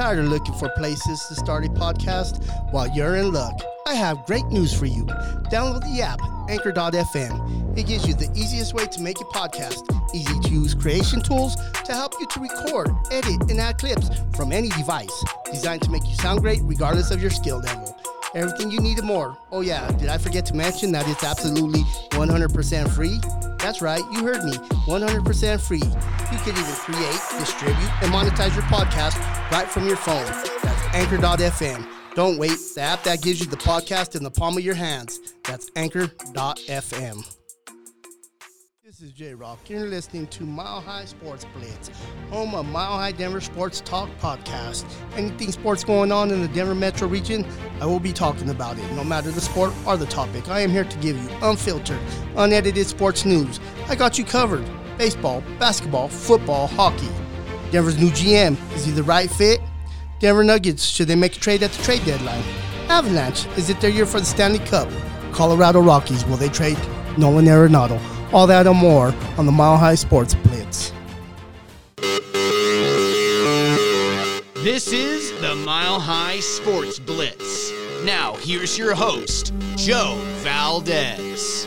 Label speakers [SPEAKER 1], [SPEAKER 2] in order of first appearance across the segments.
[SPEAKER 1] Tired of looking for places to start a podcast? While you're in luck, I have great news for you. Download the app, Anchor.fm. It gives you the easiest way to make a podcast, easy to use creation tools to help you to record, edit, and add clips from any device, designed to make you sound great regardless of your skill level. Everything you need and more. Oh, yeah, did I forget to mention that it's absolutely 100% free? That's right, you heard me. 100% free. You can even create, distribute, and monetize your podcast right from your phone. That's Anchor.fm. Don't wait, the app that gives you the podcast in the palm of your hands. That's Anchor.fm. This is J Rock. You're listening to Mile High Sports Blitz, home of Mile High Denver Sports Talk Podcast. Anything sports going on in the Denver metro region, I will be talking about it, no matter the sport or the topic. I am here to give you unfiltered, unedited sports news. I got you covered baseball, basketball, football, hockey. Denver's new GM is he the right fit? Denver Nuggets, should they make a trade at the trade deadline? Avalanche, is it their year for the Stanley Cup? Colorado Rockies, will they trade Nolan Arenado? All that and more on the Mile High Sports Blitz.
[SPEAKER 2] This is the Mile High Sports Blitz. Now, here's your host, Joe Valdez.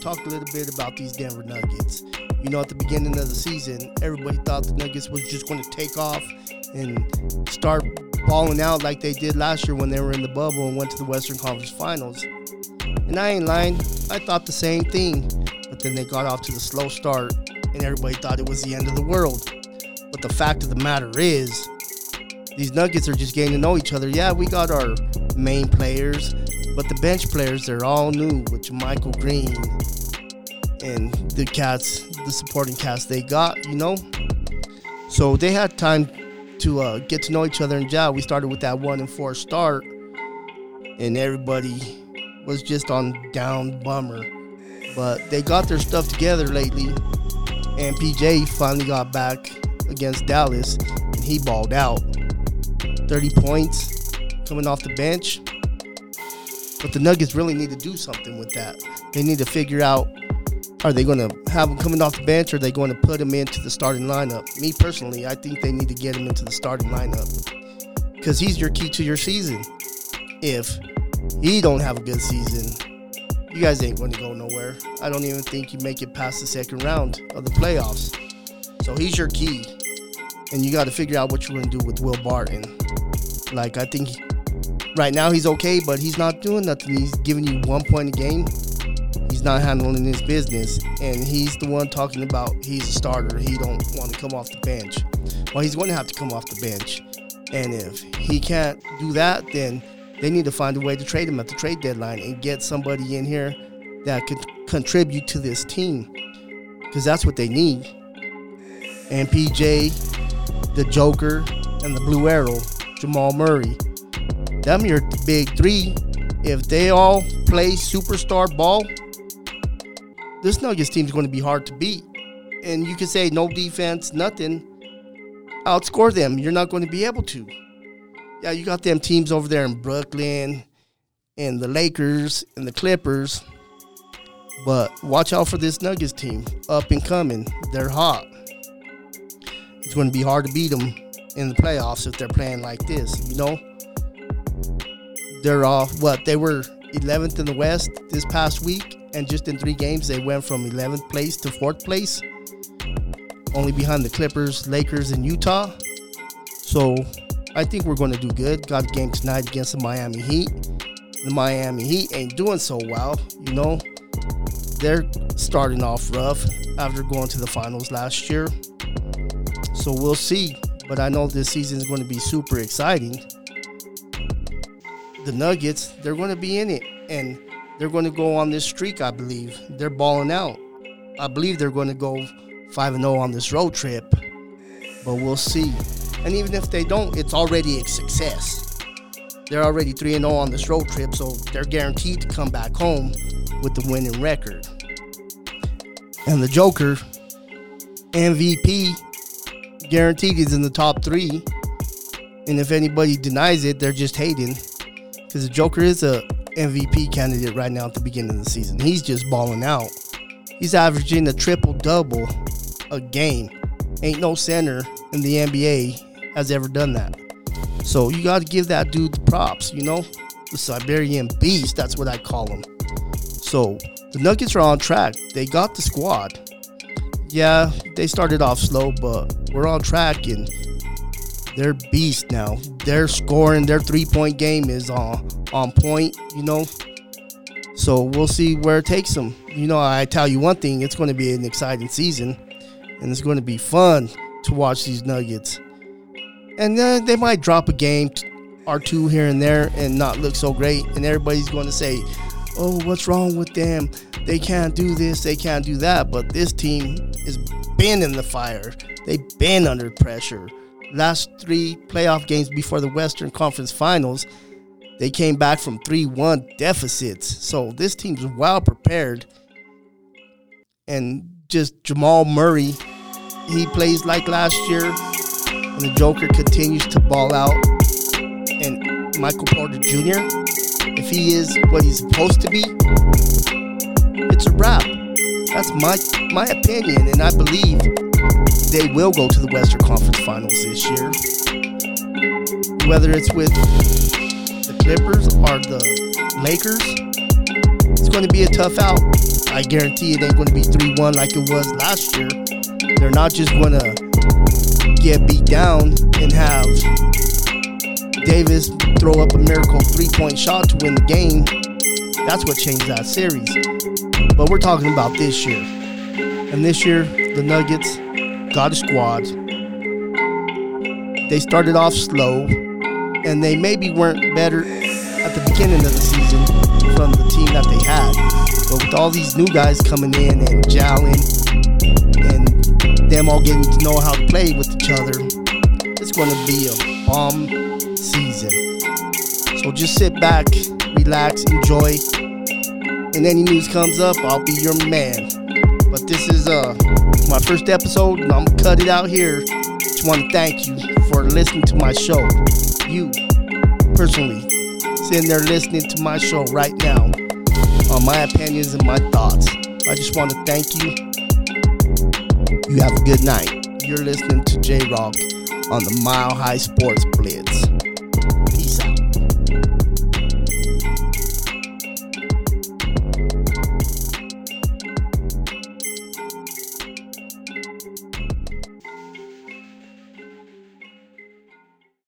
[SPEAKER 1] Talk a little bit about these Denver Nuggets. You know, at the beginning of the season, everybody thought the Nuggets was just going to take off and start balling out like they did last year when they were in the bubble and went to the Western Conference Finals. And I ain't lying, I thought the same thing, but then they got off to the slow start and everybody thought it was the end of the world. But the fact of the matter is, these Nuggets are just getting to know each other. Yeah, we got our main players, but the bench players they're all new with Michael Green and the cats, the supporting cast they got, you know. So they had time to uh, get to know each other and yeah, we started with that one and four start, and everybody was just on down bummer. But they got their stuff together lately, and PJ finally got back against Dallas, and he balled out. 30 points coming off the bench. But the Nuggets really need to do something with that. They need to figure out are they going to have him coming off the bench or are they going to put him into the starting lineup? Me personally, I think they need to get him into the starting lineup because he's your key to your season. If he don't have a good season, you guys ain't going to go nowhere. I don't even think you make it past the second round of the playoffs. So he's your key, and you got to figure out what you're going to do with Will Barton. Like I think right now he's okay, but he's not doing nothing. He's giving you one point a game. He's not handling his business, and he's the one talking about he's a starter. He don't want to come off the bench. Well, he's going to have to come off the bench, and if he can't do that, then they need to find a way to trade him at the trade deadline and get somebody in here that could contribute to this team, because that's what they need. And PJ, the Joker, and the Blue Arrow Jamal Murray. Them your big three. If they all play superstar ball, this Nuggets team is going to be hard to beat. And you can say no defense, nothing. Outscore them. You're not going to be able to. Yeah, you got them teams over there in Brooklyn and the Lakers and the Clippers. But watch out for this Nuggets team. Up and coming. They're hot. It's going to be hard to beat them in the playoffs if they're playing like this, you know? They're off what they were 11th in the West this past week, and just in three games they went from 11th place to fourth place. only behind the Clippers, Lakers, and Utah. So I think we're going to do good. Got a game tonight against the Miami Heat. The Miami Heat ain't doing so well, you know. They're starting off rough after going to the finals last year. So we'll see. But I know this season is going to be super exciting. The Nuggets, they're going to be in it. And they're going to go on this streak, I believe. They're balling out. I believe they're going to go 5 0 on this road trip. But we'll see. And even if they don't, it's already a success. They're already 3 0 on this road trip, so they're guaranteed to come back home with the winning record. And the Joker, MVP, guaranteed is in the top three. And if anybody denies it, they're just hating. Because the Joker is a MVP candidate right now at the beginning of the season. He's just balling out. He's averaging a triple double a game. Ain't no center in the NBA has ever done that. So you got to give that dude the props, you know? The Siberian beast, that's what I call him. So the Nuggets are on track. They got the squad. Yeah, they started off slow, but we're on track and they're beast now. They're scoring. Their three point game is on on point. You know. So we'll see where it takes them. You know, I tell you one thing: it's going to be an exciting season, and it's going to be fun to watch these Nuggets. And then they might drop a game or two here and there and not look so great, and everybody's going to say, "Oh, what's wrong with them? They can't do this, they can't do that." But this team is been in the fire. They've been under pressure. Last three playoff games before the Western Conference Finals, they came back from 3 1 deficits. So this team's well prepared. And just Jamal Murray, he plays like last year. And the Joker continues to ball out. And Michael Porter Jr., if he is what he's supposed to be, it's a wrap. That's my my opinion, and I believe they will go to the Western Conference Finals this year. Whether it's with the Clippers or the Lakers, it's going to be a tough out. I guarantee it ain't going to be 3 1 like it was last year. They're not just going to get beat down and have Davis throw up a miracle three point shot to win the game. That's what changed that series. But we're talking about this year. And this year, the Nuggets got a squad. They started off slow, and they maybe weren't better at the beginning of the season from the team that they had. But with all these new guys coming in and gelling, and them all getting to know how to play with each other, it's going to be a bomb season. So just sit back, relax, enjoy. And any news comes up, I'll be your man. But this is uh my first episode, and I'm gonna cut it out here. Just want to thank you for listening to my show. You, personally, sitting there listening to my show right now on my opinions and my thoughts. I just want to thank you. You have a good night. You're listening to J Rock on the Mile High Sports Blitz.